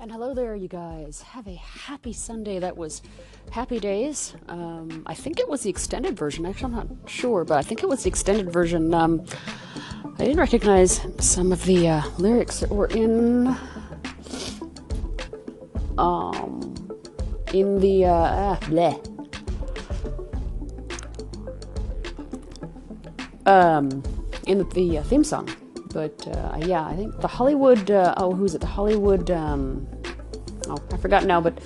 And hello there, you guys. Have a happy Sunday. That was Happy Days. Um, I think it was the extended version. Actually, I'm not sure, but I think it was the extended version. Um, I didn't recognize some of the uh, lyrics that were in. Um, in the uh, ah, bleh. Um, in the, the uh, theme song. But uh, yeah, I think the Hollywood. Uh, oh, who's it? The Hollywood. Um, oh, I forgot now. But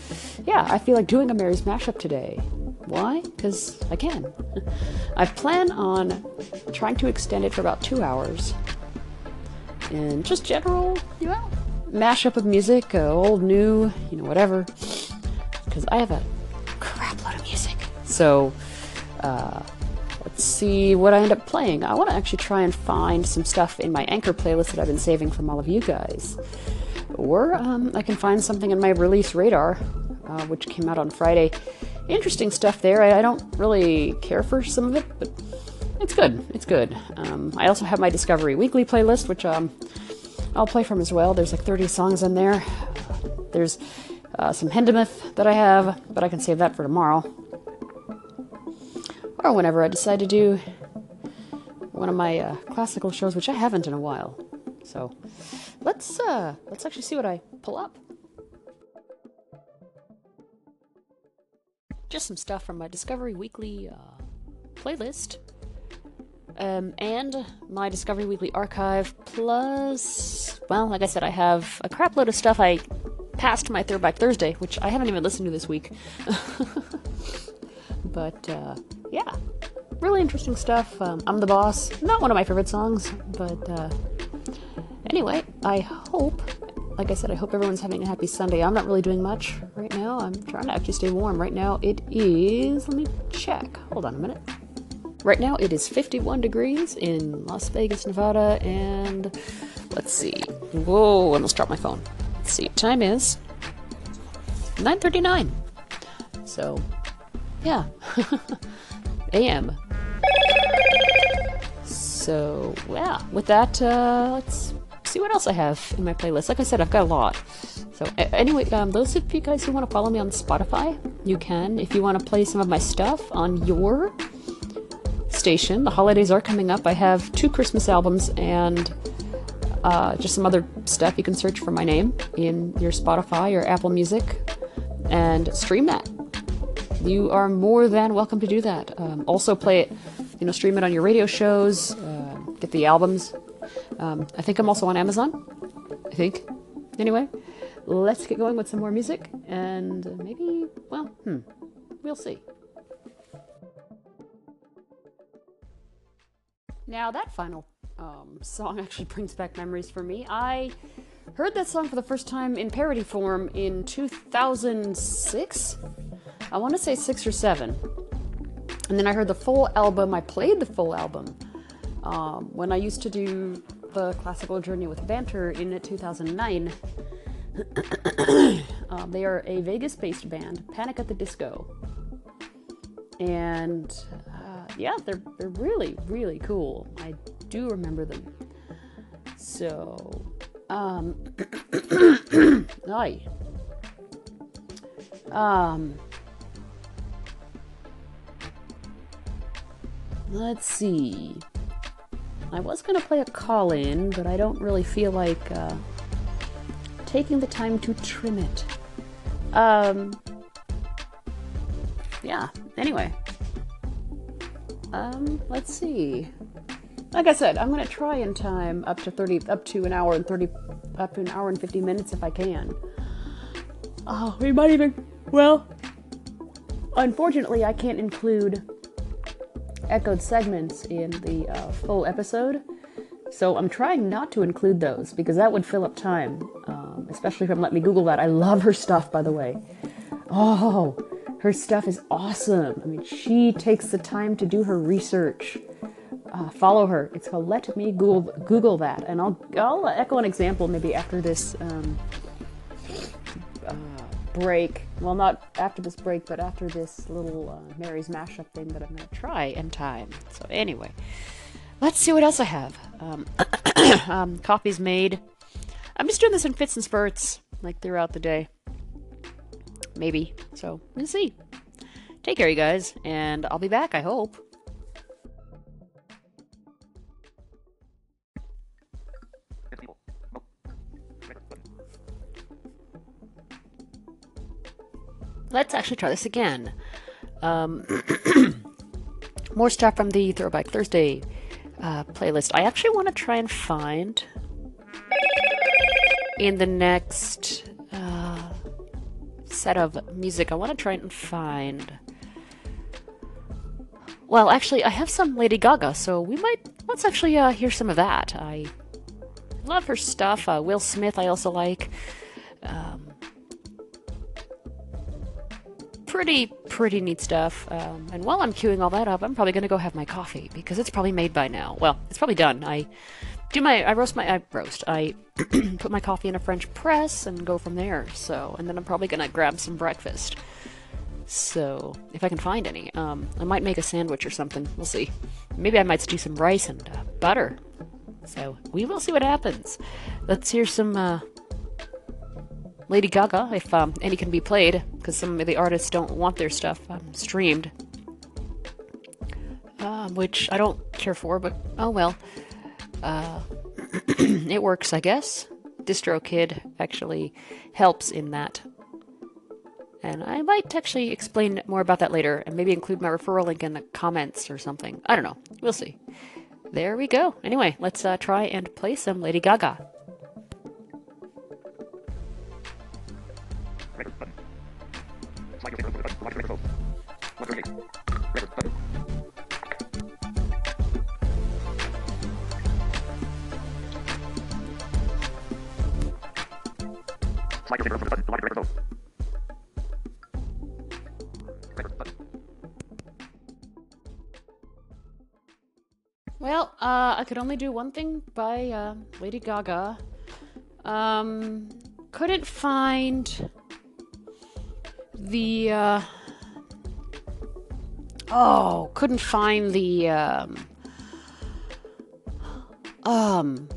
yeah, I feel like doing a Mary's mashup today. Why? Because I can. I plan on trying to extend it for about two hours. And just general, you know, mashup of music, uh, old, new, you know, whatever. Because I have a crap load of music. So, uh, see what I end up playing. I want to actually try and find some stuff in my Anchor playlist that I've been saving from all of you guys. Or um, I can find something in my release radar, uh, which came out on Friday. Interesting stuff there. I, I, don't really care for some of it, but it's good. It's good. Um, I also have my Discovery Weekly playlist, which um, I'll play from as well. There's like 30 songs in there. There's uh, some Hindemith that I have, but I can save that for tomorrow or whenever I decide to do one of my uh, classical shows, which I haven't in a while. So let's uh, let's actually see what I pull up. Just some stuff from my Discovery Weekly uh, playlist. Um, and my Discovery Weekly archive, plus, well, like I said, I have a crap load of stuff I passed my third Throwback Thursday, which I haven't even listened to this week. but, uh, yeah, really interesting stuff. Um, I'm the Boss, not one of my favorite songs, but uh, anyway, I hope, like I said, I hope everyone's having a happy Sunday. I'm not really doing much right now. I'm trying to actually stay warm. Right now it is, let me check. Hold on a minute. Right now it is 51 degrees in Las Vegas, Nevada, and let's see. Whoa, I almost dropped my phone. Let's see, time is 9.39. So, yeah. a.m. So, yeah, with that, uh, let's see what else I have in my playlist. Like I said, I've got a lot. So, anyway, um, those of you guys who want to follow me on Spotify, you can. If you want to play some of my stuff on your station, the holidays are coming up. I have two Christmas albums and uh, just some other stuff. You can search for my name in your Spotify or Apple Music and stream that you are more than welcome to do that. Um, also, play it, you know, stream it on your radio shows, uh, get the albums. Um, I think I'm also on Amazon. I think. Anyway, let's get going with some more music, and maybe, well, hmm, we'll see. Now, that final um, song actually brings back memories for me. I heard that song for the first time in parody form in 2006. I want to say six or seven. And then I heard the full album. I played the full album um, when I used to do the classical journey with Banter in 2009. um, they are a Vegas based band, Panic at the Disco. And uh, yeah, they're, they're really, really cool. I do remember them. So, um, um, Let's see. I was going to play a call in, but I don't really feel like uh, taking the time to trim it. Um, yeah, anyway. Um, let's see. Like I said, I'm going to try in time up to 30, up to an hour and 30, up to an hour and 50 minutes if I can. Oh, we might even, well, unfortunately, I can't include echoed segments in the uh, full episode. So I'm trying not to include those because that would fill up time, um, especially from I'm me Google that. I love her stuff, by the way. Oh, her stuff is awesome. I mean, she takes the time to do her research. Uh, follow her. It's called Let Me Google Google that, and I'll I'll echo an example maybe after this um, break well, not after this break, but after this little uh, Mary's mashup thing that I'm going to try in time. So, anyway, let's see what else I have. Um, um, copies made. I'm just doing this in fits and spurts. like throughout the day. Maybe. So we'll see. Take care, you guys, and I'll be back, I hope. Actually try this again. Um, more stuff from the Throwback Thursday uh, playlist. I actually want to try and find in the next uh, set of music. I want to try and find. Well, actually, I have some Lady Gaga, so we might let's actually uh, hear some of that. I love her stuff. Uh, Will Smith, I also like. Pretty, pretty neat stuff. Um, and while I'm queuing all that up, I'm probably going to go have my coffee because it's probably made by now. Well, it's probably done. I do my, I roast my, I roast. I put my coffee in a French press and go from there. So, and then I'm probably going to grab some breakfast. So, if I can find any, um, I might make a sandwich or something. We'll see. Maybe I might do some rice and uh, butter. So, we will see what happens. Let's hear some uh, Lady Gaga, if um, any can be played, because some of the artists don't want their stuff um, streamed. Uh, which I don't care for, but oh well. Uh, it works, I guess. DistroKid actually helps in that. And I might actually explain more about that later and maybe include my referral link in the comments or something. I don't know. We'll see. There we go. Anyway, let's uh, try and play some Lady Gaga. Well, uh, I could only do one thing by uh, Lady Gaga. Um, couldn't find the uh, oh, couldn't find the um, um,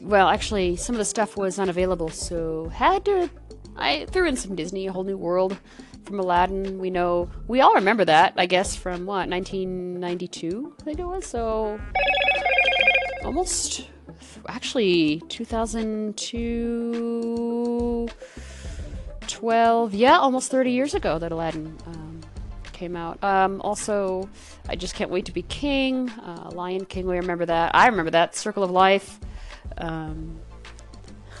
well, actually, some of the stuff was unavailable, so had to. I threw in some Disney, A Whole New World from Aladdin. We know we all remember that, I guess, from what 1992, I think it was. So almost, actually, 2002. 12, yeah, almost 30 years ago that Aladdin um, came out. Um, also, I just can't wait to be king. Uh, Lion King, we remember that. I remember that. Circle of Life. Um,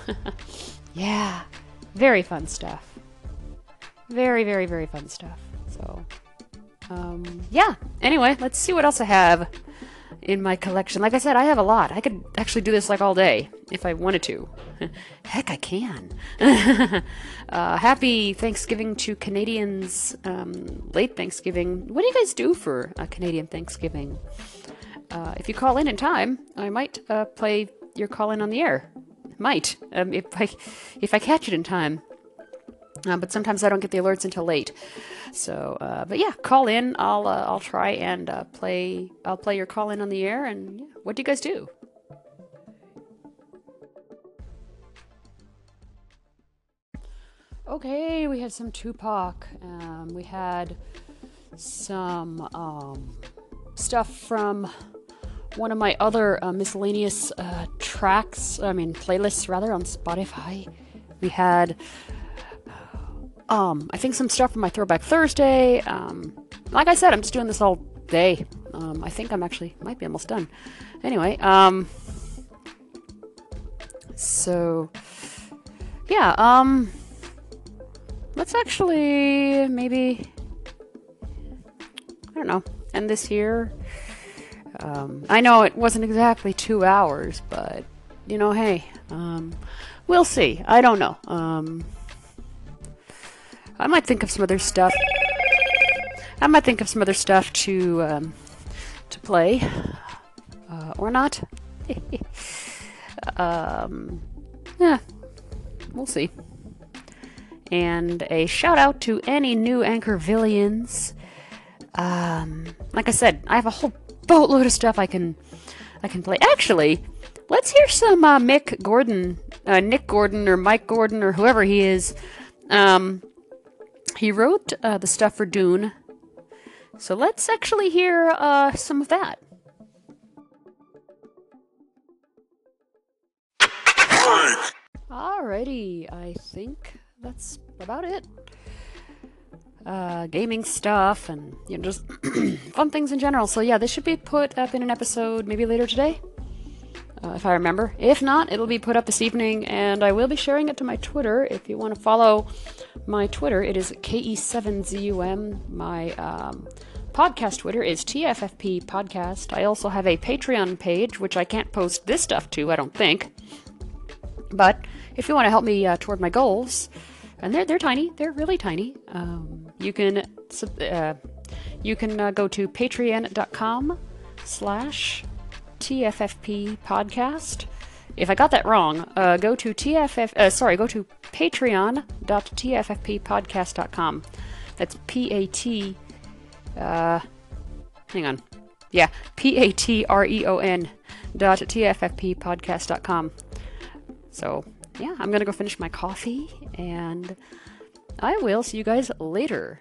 yeah, very fun stuff. Very, very, very fun stuff. So, um, yeah. Anyway, let's see what else I have in my collection. Like I said, I have a lot. I could actually do this like all day if I wanted to. Heck, I can. uh, happy Thanksgiving to Canadians. Um, late Thanksgiving. What do you guys do for a Canadian Thanksgiving? Uh, if you call in in time, I might uh, play your call in on the air. Might um, if I if I catch it in time. Uh, but sometimes I don't get the alerts until late. So, uh, but yeah, call in. I'll uh, I'll try and uh, play. I'll play your call in on the air. And yeah, what do you guys do? Okay, we had some Tupac. Um, we had some um, stuff from one of my other uh, miscellaneous uh, tracks. I mean, playlists rather on Spotify. We had um, I think some stuff from my Throwback Thursday. Um, like I said, I'm just doing this all day. Um, I think I'm actually might be almost done. Anyway, um, so yeah, um, let's actually maybe I don't know end this here. Um, I know it wasn't exactly two hours, but you know, hey, um, we'll see. I don't know. Um, I might think of some other stuff. I might think of some other stuff to um, to play, uh, or not. um, yeah, we'll see. And a shout out to any new Anchorvillians. Um, like I said, I have a whole boatload of stuff I can I can play. Actually, let's hear some uh, Mick Gordon, uh, Nick Gordon, or Mike Gordon, or whoever he is. Um, he wrote uh, the stuff for Doom. So let's actually hear uh, some of that. Alrighty, I think that's about it. Uh, gaming stuff and you know just fun things in general. So yeah, this should be put up in an episode maybe later today, uh, if I remember. If not, it'll be put up this evening, and I will be sharing it to my Twitter. If you want to follow my Twitter, it is ke7zum. My um, podcast Twitter is TFFP Podcast. I also have a Patreon page, which I can't post this stuff to, I don't think. But if you want to help me uh, toward my goals, and they're they're tiny, they're really tiny. Um, you can uh, you can uh, go to patreon.com slash tffp podcast. If I got that wrong, uh, go to tff uh, sorry go to patreon.tffppodcast.com. That's p a t uh, hang on, yeah p a t r e o n dot tffppodcast.com. So, yeah, I'm going to go finish my coffee and I will see you guys later.